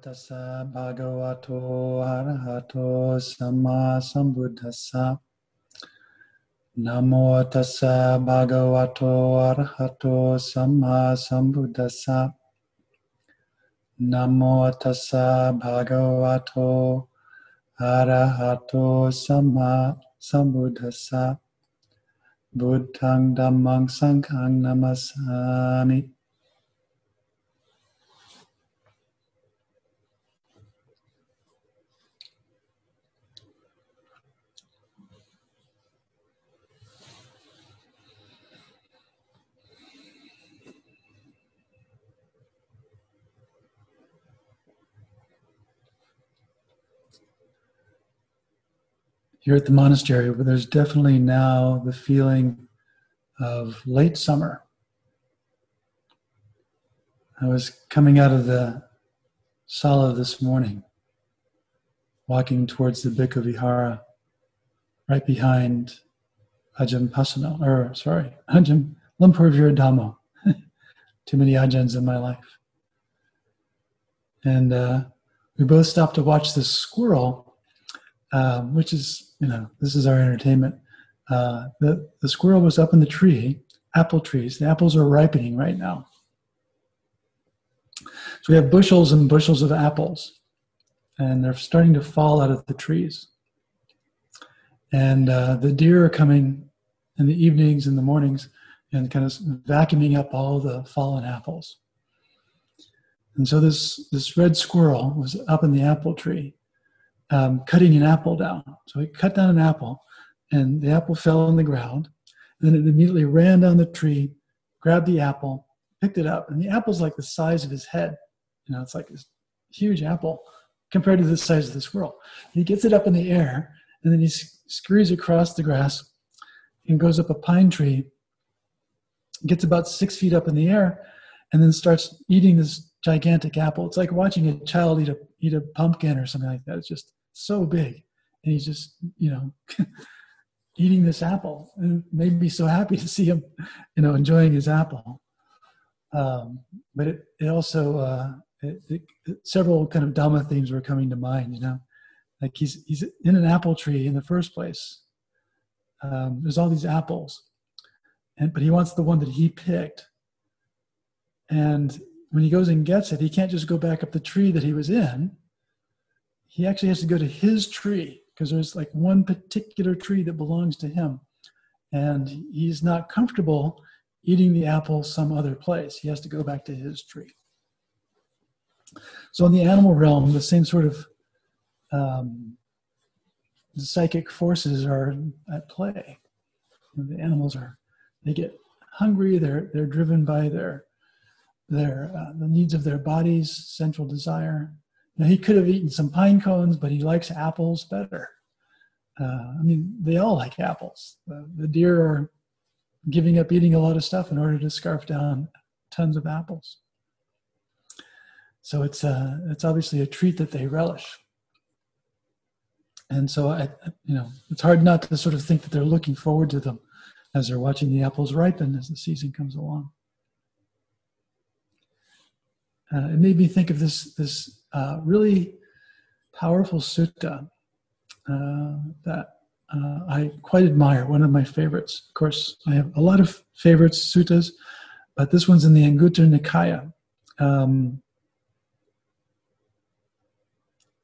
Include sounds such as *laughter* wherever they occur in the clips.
tassa bhagavato arahato samma sambuddhassa. Namo tassa bhagavato arahato samma sambuddhassa. Namo tassa bhagavato arahato samma sambuddhassa. Buddhang dhammang sanghang namasami. Here at the monastery, where there's definitely now the feeling of late summer. I was coming out of the sala this morning, walking towards the Bhikkhu Vihara, right behind Ajahn Pasanno, or sorry, *laughs* Ajahn Luang Por Viradhammo. *laughs* Too many Ajahns in my life. And uh, we both stopped to watch this squirrel, um, which is you know, this is our entertainment. Uh, the, the squirrel was up in the tree, apple trees. The apples are ripening right now. So we have bushels and bushels of apples, and they're starting to fall out of the trees. And uh, the deer are coming in the evenings and the mornings and kind of vacuuming up all the fallen apples. And so this, this red squirrel was up in the apple tree um, cutting an apple down. So he cut down an apple, and the apple fell on the ground. And then it immediately ran down the tree, grabbed the apple, picked it up, and the apple's like the size of his head. You know, it's like this huge apple compared to the size of the squirrel. He gets it up in the air, and then he scurries across the grass and goes up a pine tree, gets about six feet up in the air, and then starts eating this gigantic apple. It's like watching a child eat a eat a pumpkin or something like that. It's just so big. And he's just, you know, *laughs* eating this apple. And made me so happy *laughs* to see him, you know, enjoying his apple. Um, but it, it also, uh, it, it, several kind of Dhamma themes were coming to mind, you know, like he's, he's in an apple tree in the first place. Um, there's all these apples, and, but he wants the one that he picked. And when he goes and gets it, he can't just go back up the tree that he was in he actually has to go to his tree because there's like one particular tree that belongs to him. And he's not comfortable eating the apple some other place. He has to go back to his tree. So in the animal realm, the same sort of um, psychic forces are at play. The animals are they get hungry. They're they're driven by their their uh, the needs of their bodies, central desire, now, he could have eaten some pine cones, but he likes apples better. Uh, I mean, they all like apples. The deer are giving up eating a lot of stuff in order to scarf down tons of apples. So it's uh, it's obviously a treat that they relish. And so I, you know, it's hard not to sort of think that they're looking forward to them as they're watching the apples ripen as the season comes along. Uh, it made me think of this this uh, really powerful sutta uh, that uh, I quite admire, one of my favorites. Of course, I have a lot of favorites, suttas, but this one's in the Anguttara Nikaya. Um,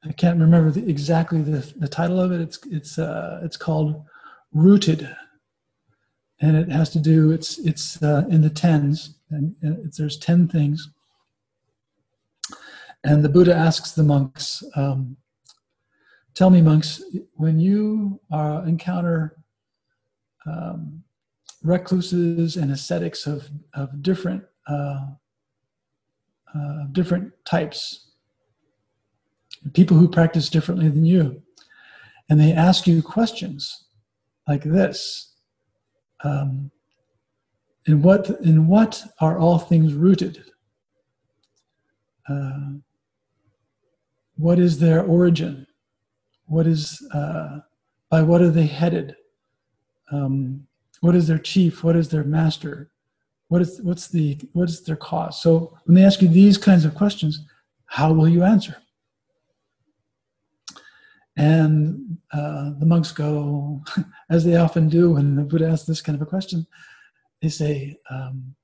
I can't remember the, exactly the, the title of it. It's, it's, uh, it's called Rooted. And it has to do, it's, it's uh, in the tens, and, and there's 10 things and the Buddha asks the monks, um, Tell me, monks, when you uh, encounter um, recluses and ascetics of, of different, uh, uh, different types, people who practice differently than you, and they ask you questions like this um, in what in what are all things rooted? Uh, what is their origin? What is, uh, by what are they headed? Um, what is their chief? What is their master? What is, what's the, what is their cause? So when they ask you these kinds of questions, how will you answer? And uh, the monks go, *laughs* as they often do when the Buddha asks this kind of a question, they say, um,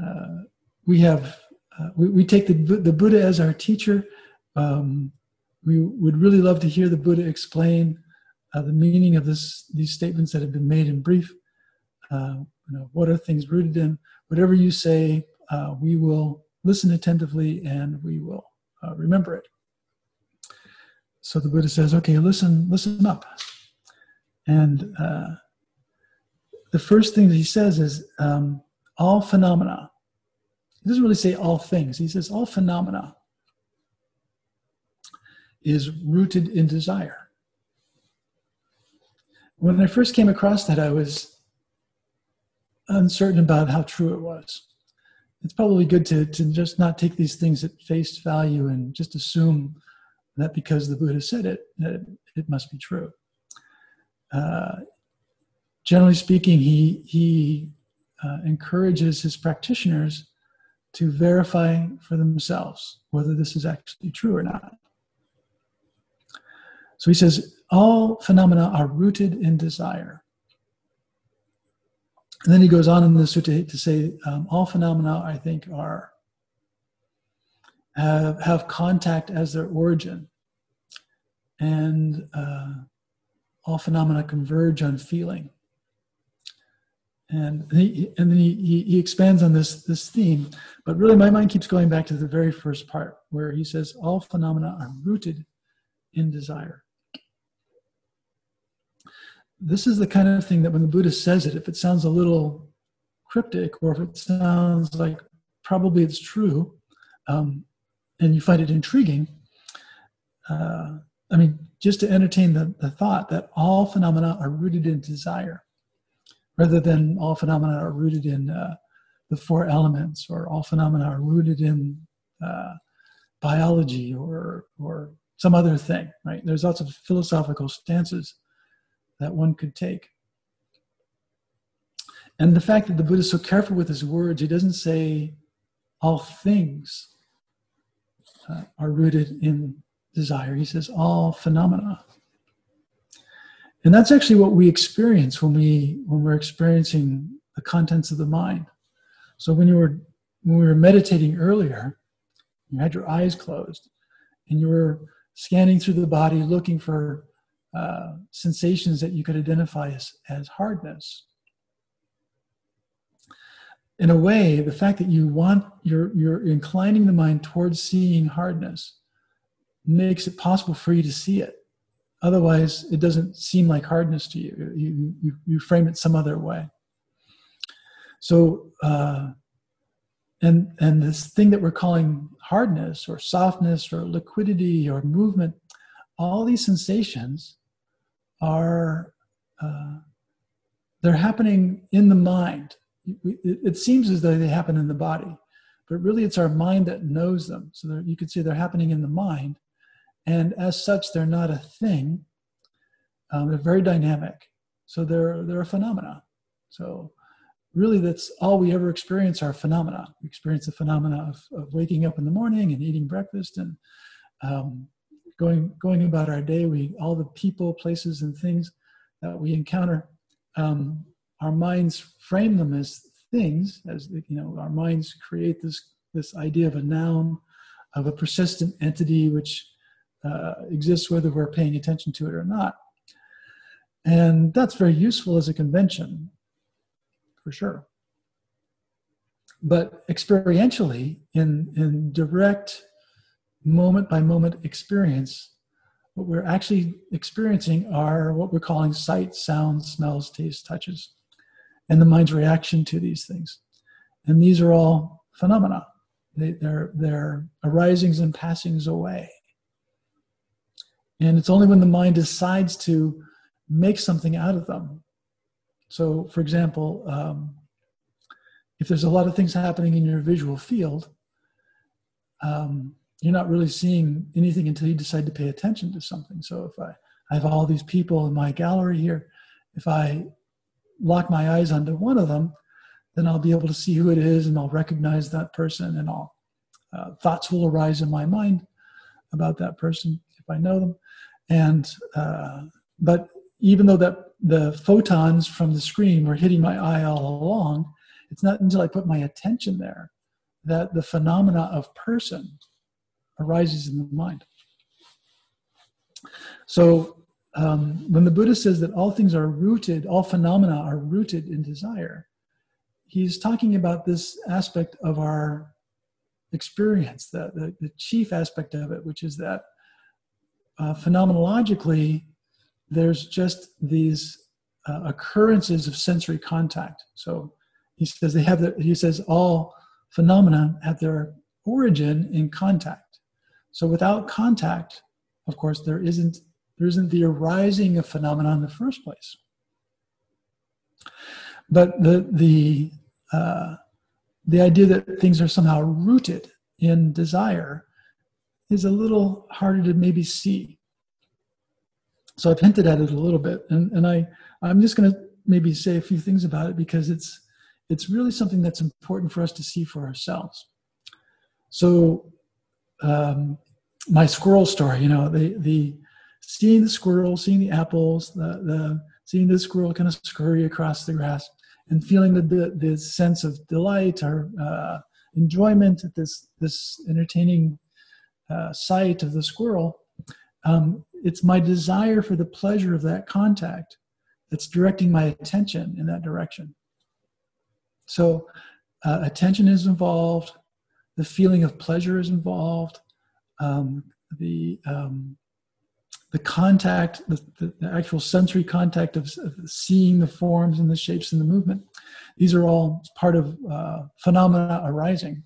uh, we have, uh, we, we, take the, the Buddha as our teacher. Um, we would really love to hear the Buddha explain uh, the meaning of this, these statements that have been made in brief. Uh, you know, what are things rooted in? Whatever you say, uh, we will listen attentively and we will remember it. So the Buddha says, okay, listen, listen up. And uh, the first thing that he says is um, all phenomena. He doesn't really say all things. He says all phenomena is rooted in desire. When I first came across that, I was uncertain about how true it was. It's probably good to, to just not take these things at face value and just assume that because the Buddha said it, it, it must be true. Uh, generally speaking, he, he uh, encourages his practitioners to verify for themselves whether this is actually true or not. So he says, all phenomena are rooted in desire. And then he goes on in the sutta to say, um, all phenomena, I think, are have, have contact as their origin and uh, all phenomena converge on feeling. And, he, and then he, he, expands on this, this theme, but really my mind keeps going back to the very first part where he says all phenomena are rooted in desire. This is the kind of thing that when the Buddha says it, if it sounds a little cryptic or if it sounds like probably it's true, um, and you find it intriguing, uh, I mean, just to entertain the, the thought that all phenomena are rooted in desire, rather than all phenomena are rooted in uh, the four elements, or all phenomena are rooted in uh, biology or or some other thing. Right? There's lots of philosophical stances that one could take. And the fact that the Buddha is so careful with his words, he doesn't say all things uh, are rooted in desire. He says all phenomena. And that's actually what we experience when we when we're experiencing the contents of the mind. So when you were when we were meditating earlier, you had your eyes closed and you were scanning through the body looking for uh, sensations that you could identify as, as hardness. In a way, the fact that you want you're you're inclining the mind towards seeing hardness makes it possible for you to see it. Otherwise, it doesn't seem like hardness to you. You, you, you frame it some other way. So, uh, and, and this thing that we're calling hardness or softness or liquidity or movement, all these sensations are, uh, they're happening in the mind. It, seems as though they happen in the body, but really it's our mind that knows them. So you could say they're happening in the mind and as such, they're not a thing. Um, they're very dynamic. So they're, they're a phenomena. So really that's all we ever experience are phenomena. We experience the phenomena of, of waking up in the morning and eating breakfast and um, going, going about our day. We, all the people, places, and things that we encounter, um, our minds frame them as things, as you know, our minds create this, this idea of a noun, of a persistent entity which uh, exists whether we're paying attention to it or not. And that's very useful as a convention, for sure. But experientially, in, in direct moment by moment experience, what we're actually experiencing are what we're calling sight, sounds, smells, tastes, touches, and the mind's reaction to these things. And these are all phenomena. They, they're, they're arisings and passings away. And it's only when the mind decides to make something out of them. So, for example, um, if there's a lot of things happening in your visual field, um, you're not really seeing anything until you decide to pay attention to something. So, if I, I have all these people in my gallery here, if I lock my eyes onto one of them, then I'll be able to see who it is and I'll recognize that person and I'll uh, thoughts will arise in my mind about that person if I know them. And uh, but even though that the photons from the screen were hitting my eye all along, it's not until I put my attention there that the phenomena of person arises in the mind. So um, when the Buddha says that all things are rooted, all phenomena are rooted in desire, he's talking about this aspect of our experience, the, the, the chief aspect of it, which is that uh, phenomenologically, there's just these uh, occurrences of sensory contact. So he says they have the, he says all phenomena have their origin in contact. So without contact, of course, there isn't there isn't the arising of phenomena in the first place. But the the uh, the idea that things are somehow rooted in desire is a little harder to maybe see. So I've hinted at it a little bit, and, and I, I'm just going to maybe say a few things about it because it's, it's really something that's important for us to see for ourselves. So um, my squirrel story, you know, the, the seeing the squirrel, seeing the apples, the, the seeing the squirrel kind of scurry across the grass and feeling the, the, the sense of delight or uh, enjoyment at this this entertaining uh, sight of the squirrel. Um, it's my desire for the pleasure of that contact that's directing my attention in that direction. So, uh, attention is involved. The feeling of pleasure is involved. Um, the um, the contact, the, the, the, actual sensory contact of, of, seeing the forms and the shapes and the movement. These are all part of uh, phenomena arising.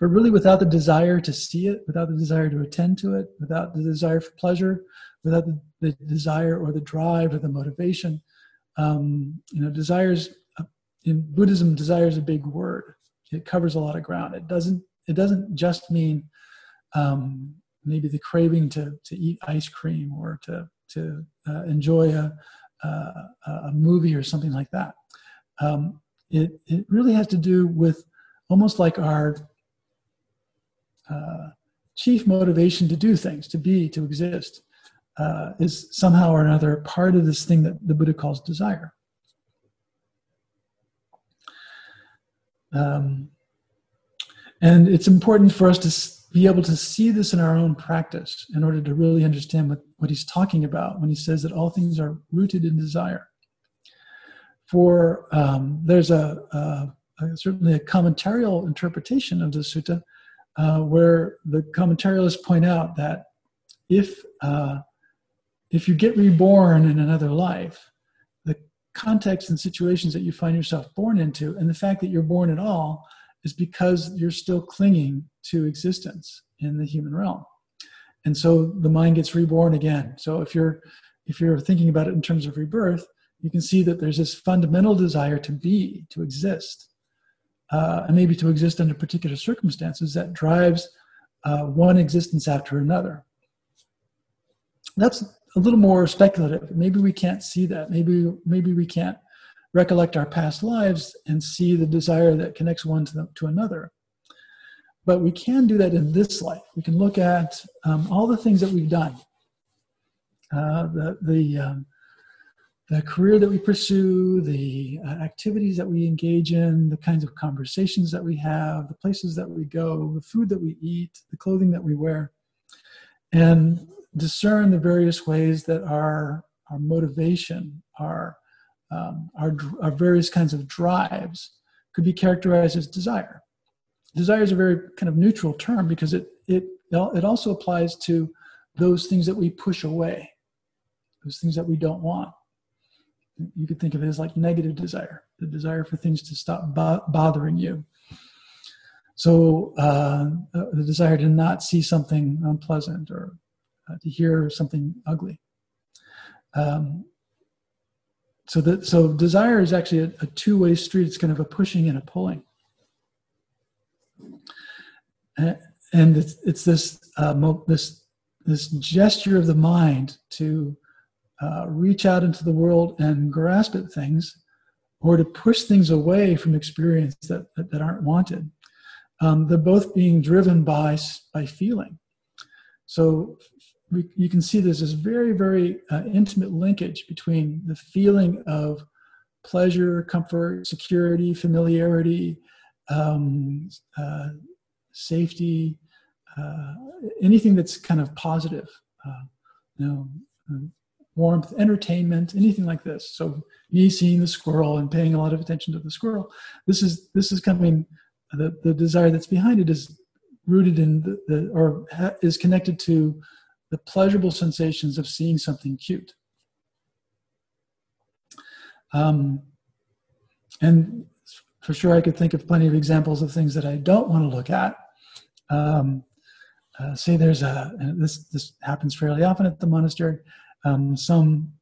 But really, without the desire to see it, without the desire to attend to it, without the desire for pleasure, without the, the desire or the drive or the motivation, um, you know, desires uh, in Buddhism, desire is a big word. It covers a lot of ground. It doesn't. It doesn't just mean um, maybe the craving to, to eat ice cream or to, to uh, enjoy a, a, a, movie or something like that. Um, it, it really has to do with almost like our uh, chief motivation to do things, to be, to exist, uh, is somehow or another part of this thing that the Buddha calls desire. Um, and it's important for us to be able to see this in our own practice in order to really understand what, what he's talking about when he says that all things are rooted in desire. For um, there's a, a, a, certainly a commentarial interpretation of the sutta uh, where the commentarialists point out that if uh, if you get reborn in another life, the context and situations that you find yourself born into, and the fact that you're born at all, is because you're still clinging to existence in the human realm. And so the mind gets reborn again. So if you're if you're thinking about it in terms of rebirth you can see that there's this fundamental desire to be to exist uh, and maybe to exist under particular circumstances that drives uh, one existence after another that's a little more speculative maybe we can't see that maybe maybe we can't recollect our past lives and see the desire that connects one to, the, to another. But we can do that in this life. We can look at um, all the things that we've done, uh, the, the, um, the career that we pursue, the uh, activities that we engage in, the kinds of conversations that we have, the places that we go, the food that we eat, the clothing that we wear, and discern the various ways that our, our motivation, our um, our, our various kinds of drives could be characterized as desire. Desire is a very kind of neutral term because it, it, it also applies to those things that we push away, those things that we don't want. You could think of it as like negative desire, the desire for things to stop bo- bothering you. So, uh, the desire to not see something unpleasant or uh, to hear something ugly. Um, so that so desire is actually a, a two-way street it's kind of a pushing and a pulling and it's, it's this uh, mo- this this gesture of the mind to uh, reach out into the world and grasp at things or to push things away from experience that, that, that aren't wanted um, they're both being driven by by feeling. So we, you can see there's this very very uh, intimate linkage between the feeling of pleasure, comfort, security, familiarity, um, uh, safety, uh, anything that's kind of positive, uh, you know, warmth, entertainment, anything like this. So me seeing the squirrel and paying a lot of attention to the squirrel, this is this is coming. The the desire that's behind it is rooted in the, the or ha, is connected to the pleasurable sensations of seeing something cute. Um, and for sure, I could think of plenty of examples of things that I don't want to look at. Um, uh, say there's a this this happens fairly often at the monastery. Um, some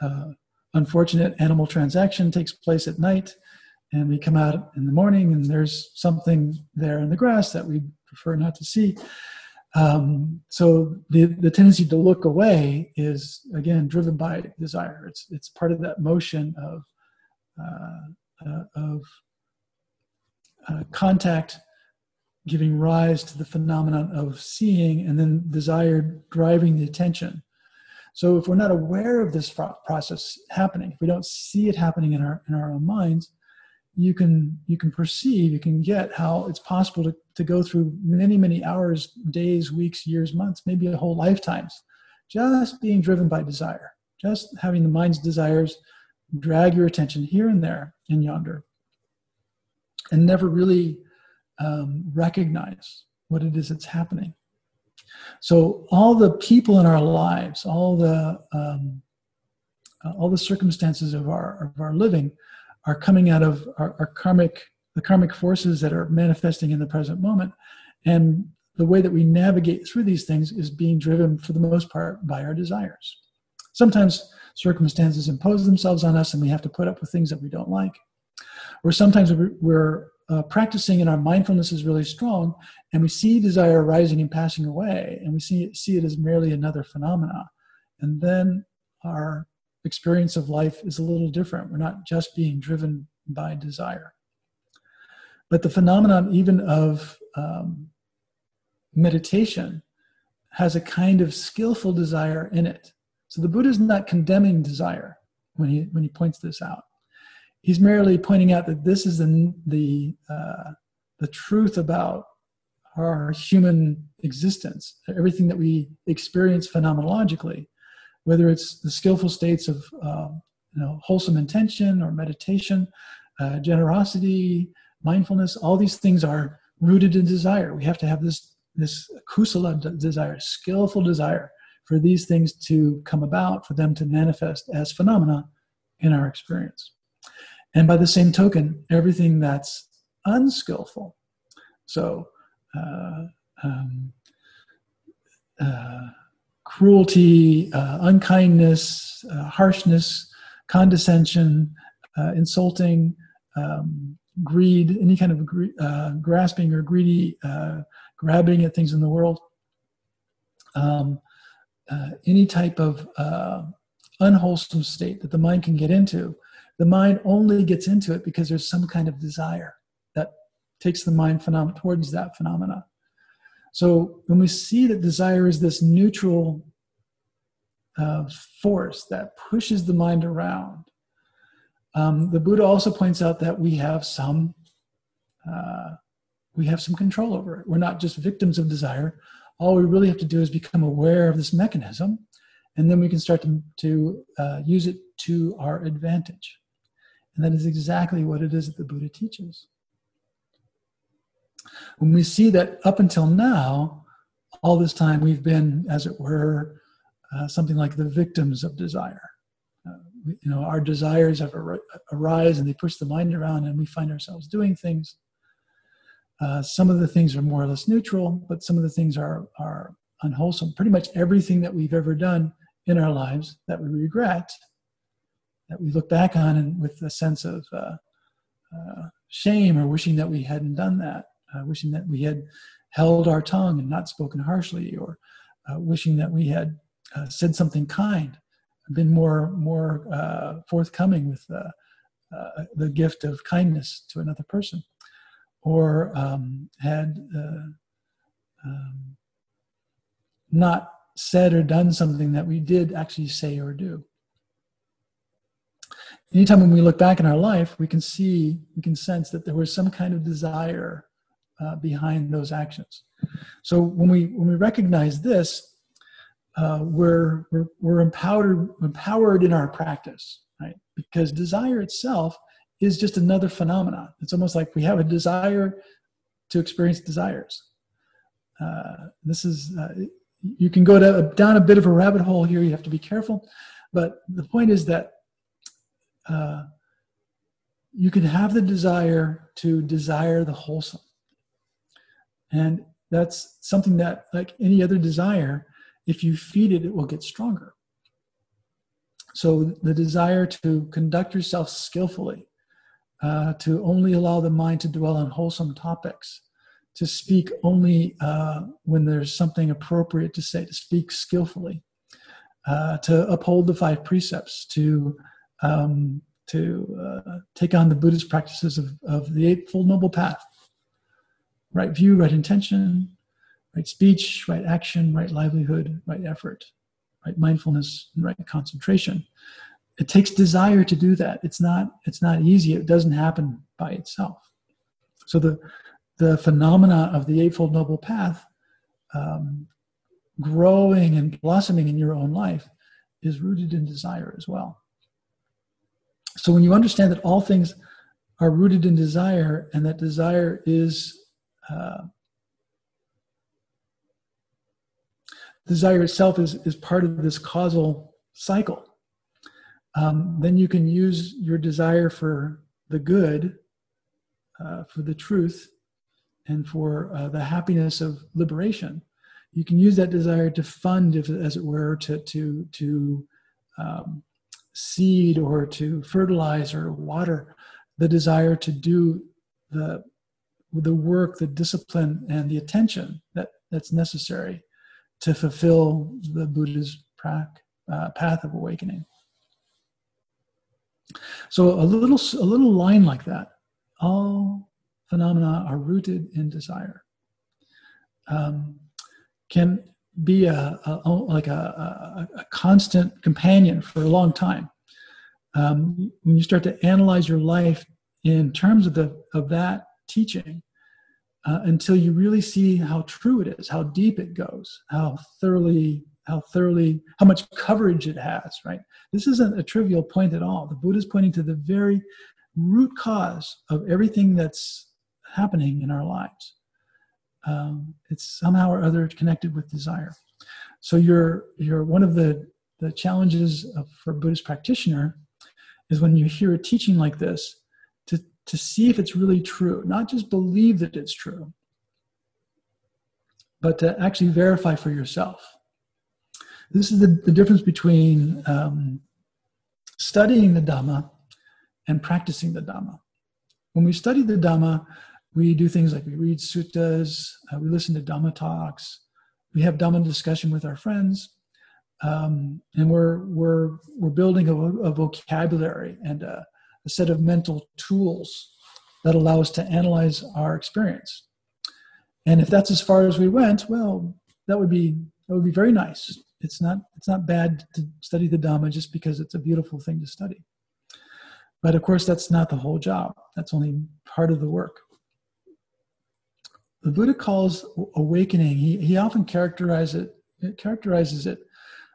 uh, unfortunate animal transaction takes place at night, and we come out in the morning, and there's something there in the grass that we prefer not to see. Um, so the the tendency to look away is again driven by desire. It's it's part of that motion of uh, uh, of uh, contact giving rise to the phenomenon of seeing and then desire driving the attention. So if we're not aware of this process happening, if we don't see it happening in our in our own minds, you can you can perceive, you can get how it's possible to, to go through many, many hours, days, weeks, years, months, maybe a whole lifetimes, just being driven by desire, just having the mind's desires drag your attention here and there and yonder, and never really um, recognize what it is that's happening. So all the people in our lives, all the um, uh, all the circumstances of our of our living, are coming out of our, our karmic the karmic forces that are manifesting in the present moment, and the way that we navigate through these things is being driven for the most part by our desires. Sometimes circumstances impose themselves on us and we have to put up with things that we don't like. Or sometimes we're uh, practicing and our mindfulness is really strong and we see desire arising and passing away and we see, see it as merely another phenomena. And then our experience of life is a little different. We're not just being driven by desire. But the phenomenon even of um, meditation has a kind of skillful desire in it. So the buddha is not condemning desire when he when he points this out he's merely pointing out that this is the the uh, the truth about our human existence, everything that we experience phenomenologically, whether it's the skillful states of uh, you know wholesome intention or meditation, uh, generosity, mindfulness, all these things are rooted in desire. We have to have this this kusala desire, skillful desire for these things to come about, for them to manifest as phenomena in our experience. And by the same token, everything that's unskillful, so uh, um, uh, cruelty, uh, unkindness, uh, harshness, condescension, uh, insulting, um, greed, any kind of uh, grasping or greedy, grabbing at things in the world, um, any type of unwholesome state that the mind can get into the mind only gets into it because there's some kind of desire that takes the mind phenom- towards that phenomena. So when we see that desire is this neutral uh, force that pushes the mind around, um, the Buddha also points out that we have some uh, we have some control over it. We're not just victims of desire. All we really have to do is become aware of this mechanism, and then we can start to, to uh, use it to our advantage. And that is exactly what it is that the Buddha teaches. When we see that up until now, all this time we've been, as it were, uh, something like the victims of desire. Uh, you know, our desires have ar- arise and they push the mind around, and we find ourselves doing things. Uh, some of the things are more or less neutral, but some of the things are are unwholesome. Pretty much everything that we've ever done in our lives that we regret that we look back on and with a sense of uh, uh, shame or wishing that we hadn't done that, uh, wishing that we had held our tongue and not spoken harshly, or uh, wishing that we had uh, said something kind, been more more uh, forthcoming with the gift of kindness to another person. or um, had um, not said or done something that we did actually say or do. Anytime when we look back in our life, we can see, we can sense that there was some kind of desire uh, behind those actions. So when we when we recognize this, uh, we're, we're we're empowered empowered in our practice, right? Because desire itself is just another phenomenon. It's almost like we have a desire to experience desires. Uh, this is uh, you can go to, down a bit of a rabbit hole here. You have to be careful, but the point is that uh, you can have the desire to desire the wholesome, and that's something that, like any other desire, if you feed it, it will get stronger. So the desire to conduct yourself skillfully, uh, to only allow the mind to dwell on wholesome topics, to speak only uh, when there's something appropriate to say, to speak skillfully, uh, to uphold the five precepts, to um, to uh, take on the Buddhist practices of, of the Eightfold Noble Path. Right view, right intention, right speech, right action, right livelihood, right effort, right mindfulness, and right concentration. It takes desire to do that. It's not, it's not easy. It doesn't happen by itself. So the the phenomena of the Eightfold Noble Path um, growing and blossoming in your own life is rooted in desire as well. So when you understand that all things are rooted in desire and that desire is uh, desire itself is, is part of this causal cycle, um, then you can use your desire for the good, uh, for the truth, and for uh, the happiness of liberation, you can use that desire to fund, if, as it were, to to to um, seed or to fertilize or water the desire to do the the work, the discipline, and the attention that that's necessary to fulfill the Buddha's uh, path of awakening. So a little a little line like that, all phenomena are rooted in desire um, can be a, a like a, a, a, constant companion for a long time. Um, when you start to analyze your life in terms of the of that teaching, uh, until you really see how true it is, how deep it goes, how thoroughly how thoroughly how much coverage it has. Right. This isn't a trivial point at all. The Buddha is pointing to the very root cause of everything that's happening in our lives. Um, it's somehow or other connected with desire. So you're you're one of the the challenges of, for Buddhist practitioner is when you hear a teaching like this to to see if it's really true, not just believe that it's true, but to actually verify for yourself. This is the, the difference between um, studying the Dhamma and practicing the Dhamma. When we study the Dhamma, we do things like we read suttas, uh, we listen to Dhamma talks, we have Dhamma discussion with our friends, um, and we're we're we're building a, a vocabulary and a, a, set of mental tools that allow us to analyze our experience. And if that's as far as we went, well, that would be that would be very nice. It's not it's not bad to study the Dhamma just because it's a beautiful thing to study. But of course, that's not the whole job. That's only part of the work the Buddha calls awakening, he, he often characterizes it, characterizes it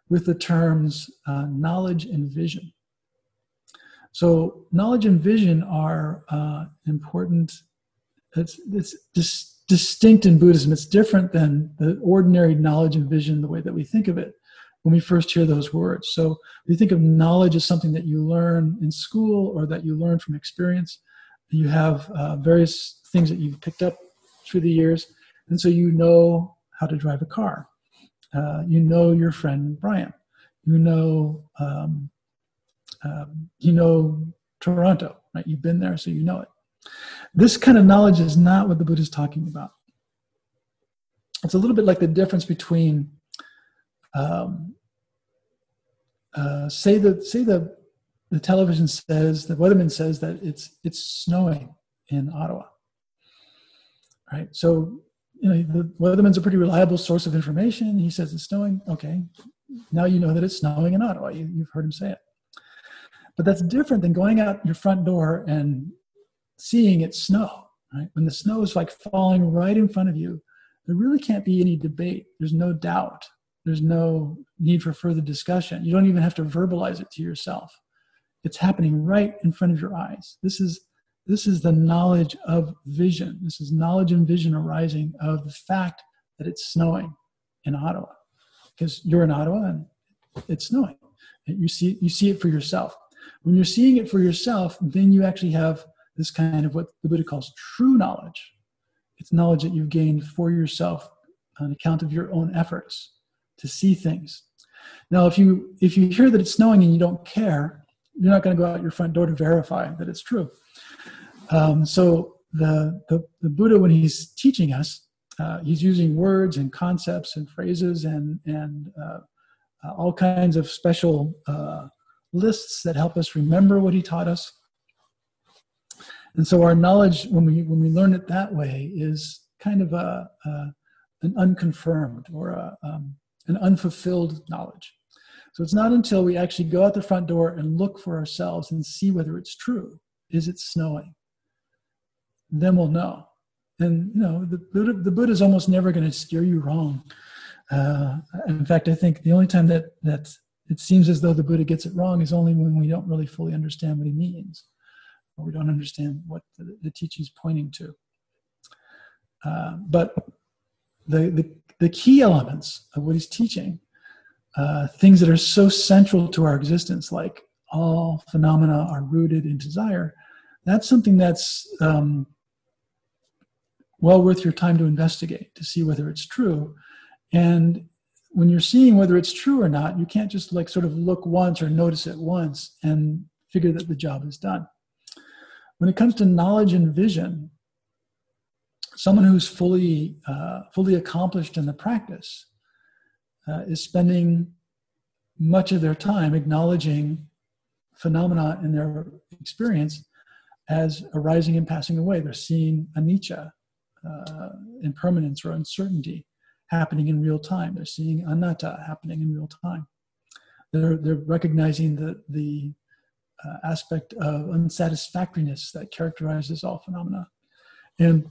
with the terms uh, knowledge and vision. So, knowledge and vision are uh, important. It's, it's dis- distinct in Buddhism. It's different than the ordinary knowledge and vision, the way that we think of it when we first hear those words. So, we think of knowledge as something that you learn in school or that you learn from experience. You have uh, various things that you've picked up through the years, and so you know how to drive a car. Uh, you know your friend Brian. You know um, um, you know Toronto, right? You've been there, so you know it. This kind of knowledge is not what the Buddha is talking about. It's a little bit like the difference between, um, uh, say the say the the television says the weatherman says that it's it's snowing in Ottawa right? So, you know, the weatherman's a pretty reliable source of information. He says it's snowing. Okay, now you know that it's snowing in Ottawa. You, you've heard him say it. But that's different than going out your front door and seeing it snow, right? When the snow is like falling right in front of you, there really can't be any debate. There's no doubt. There's no need for further discussion. You don't even have to verbalize it to yourself. It's happening right in front of your eyes. This is this is the knowledge of vision. This is knowledge and vision arising of the fact that it's snowing in Ottawa. Because you're in Ottawa and it's snowing. And you see you see it for yourself. When you're seeing it for yourself, then you actually have this kind of what the Buddha calls true knowledge. It's knowledge that you've gained for yourself on account of your own efforts to see things. Now, if you if you hear that it's snowing and you don't care, you're not going to go out your front door to verify that it's true. Um, so the, the, the Buddha, when he's teaching us, uh, he's using words and concepts and phrases and and uh, uh, all kinds of special uh, lists that help us remember what he taught us. And so our knowledge, when we when we learn it that way, is kind of a, a an unconfirmed or a, um, an unfulfilled knowledge. So it's not until we actually go out the front door and look for ourselves and see whether it's true. Is it snowing? Then we'll know. And you know, the Buddha, the Buddha is almost never going to steer you wrong. Uh, in fact, I think the only time that that it seems as though the Buddha gets it wrong is only when we don't really fully understand what he means or we don't understand what the, the teaching is pointing to. Uh, but the, the, the, key elements of what he's teaching, uh, things that are so central to our existence, like all phenomena are rooted in desire, that's something that's um, well worth your time to investigate to see whether it's true. And when you're seeing whether it's true or not, you can't just like sort of look once or notice it once and figure that the job is done. When it comes to knowledge and vision, someone who's fully uh, fully accomplished in the practice uh, is spending much of their time acknowledging phenomena in their experience as arising and passing away. They're seeing anicca, uh, impermanence or uncertainty happening in real time. They're seeing anatta happening in real time. They're, they're recognizing the, the uh, aspect of unsatisfactoriness that characterizes all phenomena. And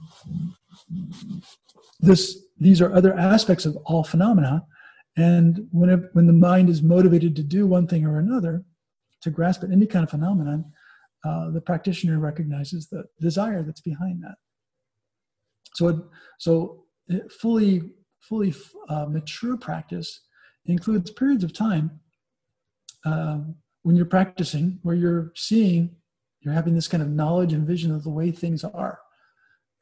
this, these are other aspects of all phenomena. And when, it, when the mind is motivated to do one thing or another, to grasp at any kind of phenomenon, uh, the practitioner recognizes the desire that's behind that. So, it, so it fully, fully uh, mature practice includes periods of time um, when you're practicing where you're seeing you're having this kind of knowledge and vision of the way things are.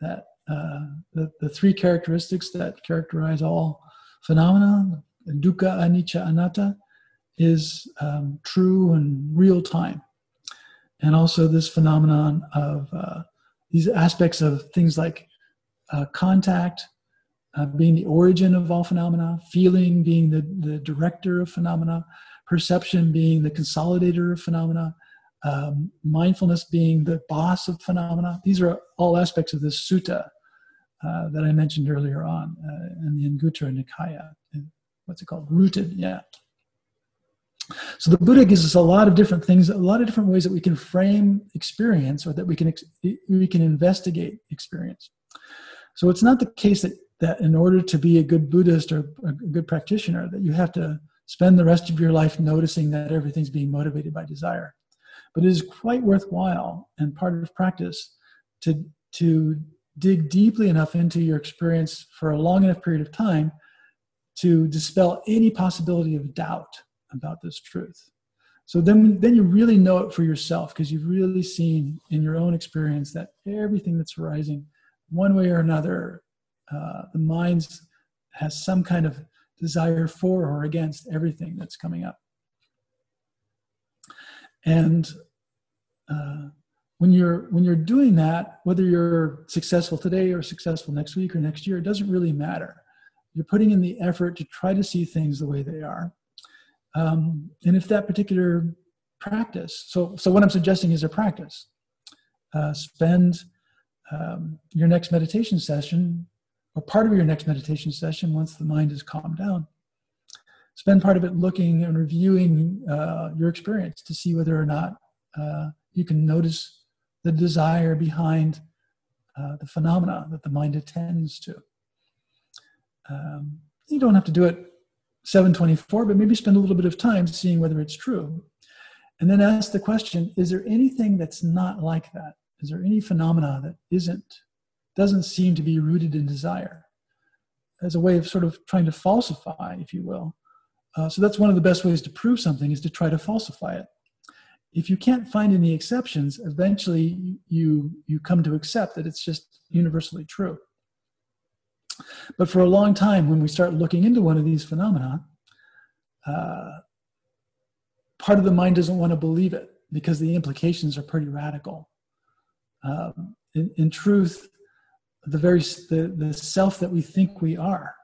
That uh, the, the three characteristics that characterize all phenomena dukkha anicca anatta is um, true and real time. And also this phenomenon of uh, these aspects of things like uh, contact uh, being the origin of all phenomena feeling being the, the director of phenomena perception being the consolidator of phenomena, um, mindfulness being the boss of phenomena. These are all aspects of this sutta uh, that I mentioned earlier on uh, in the Anguttara Nikaya. What's it called? Rooted, yeah. So the Buddha gives us a lot of different things, a lot of different ways that we can frame experience or that we can we can investigate experience. So it's not the case that that in order to be a good Buddhist or a good practitioner that you have to spend the rest of your life noticing that everything's being motivated by desire. But it is quite worthwhile and part of practice to, to dig deeply enough into your experience for a long enough period of time to dispel any possibility of doubt about this truth. So then, then you really know it for yourself because you've really seen in your own experience that everything that's arising, one way or another, uh, the mind has some kind of desire for or against everything that's coming up. And uh, when you're when you're doing that, whether you're successful today or successful next week or next year, it doesn't really matter. You're putting in the effort to try to see things the way they are. Um, and if that particular practice, so so what I'm suggesting is a practice. Uh, spend um, your next meditation session, or part of your next meditation session, once the mind is calmed down, spend part of it looking and reviewing uh, your experience to see whether or not uh, you can notice the desire behind uh, the phenomena that the mind attends to. Um, you don't have to do it 724, but maybe spend a little bit of time seeing whether it's true. And then ask the question is there anything that's not like that? Is there any phenomena that isn't, doesn't seem to be rooted in desire? As a way of sort of trying to falsify, if you will. Uh, so that's one of the best ways to prove something is to try to falsify it. If you can't find any exceptions, eventually you you come to accept that it's just universally true. But for a long time, when we start looking into one of these phenomena, uh, part of the mind doesn't want to believe it because the implications are pretty radical. Um, in, in, truth, the very the, the self that we think we are,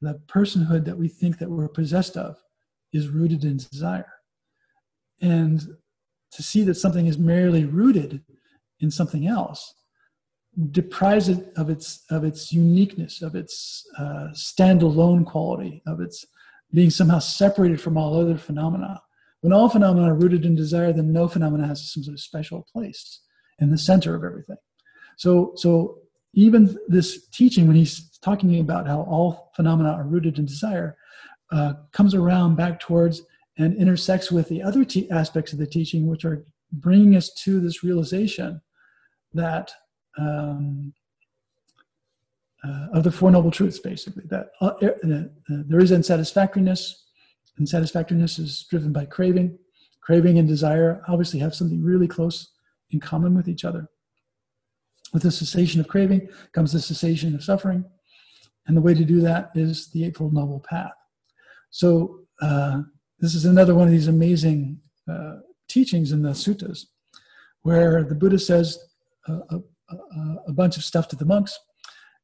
the personhood that we think that we're possessed of, is rooted in desire. And to see that something is merely rooted in something else deprives it of its of its uniqueness, of its uh, standalone quality, of its being somehow separated from all other phenomena. When all phenomena are rooted in desire, then no phenomena has some sort of special place in the center of everything. So, so even this teaching, when he's talking about how all phenomena are rooted in desire, uh, comes around back towards and intersects with the other te- aspects of the teaching, which are bringing us to this realization that um, uh, of the Four Noble Truths, basically, that uh, uh, uh, there is unsatisfactoriness. Unsatisfactoriness is driven by craving. Craving and desire obviously have something really close in common with each other. With the cessation of craving comes the cessation of suffering. And the way to do that is the Eightfold Noble Path. So, uh, this is another one of these amazing uh, teachings in the suttas where the Buddha says a, a, a, bunch of stuff to the monks.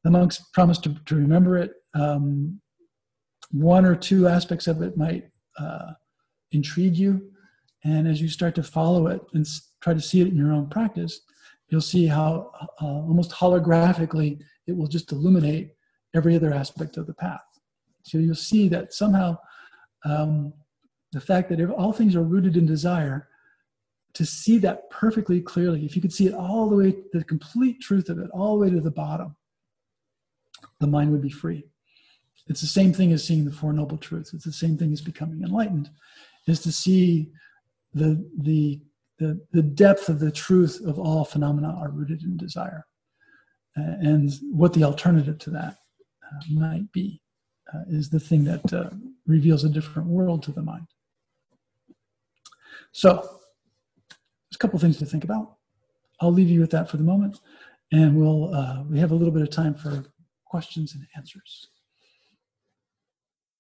The monks promise to, to remember it. Um, one or two aspects of it might uh, intrigue you. And as you start to follow it and try to see it in your own practice, you'll see how uh, almost holographically it will just illuminate every other aspect of the path. So you'll see that somehow um, the fact that all things are rooted in desire, to see that perfectly clearly, if you could see it all the way, the complete truth of it, all the way to the bottom, the mind would be free. It's the same thing as seeing the Four Noble Truths. It's the same thing as becoming enlightened, is to see the, the, the, the depth of the truth of all phenomena are rooted in desire. Uh, and what the alternative to that uh, might be uh, is the thing that uh, reveals a different world to the mind. So, there's a couple things to think about. I'll leave you with that for the moment, and we'll uh, we have a little bit of time for questions and answers.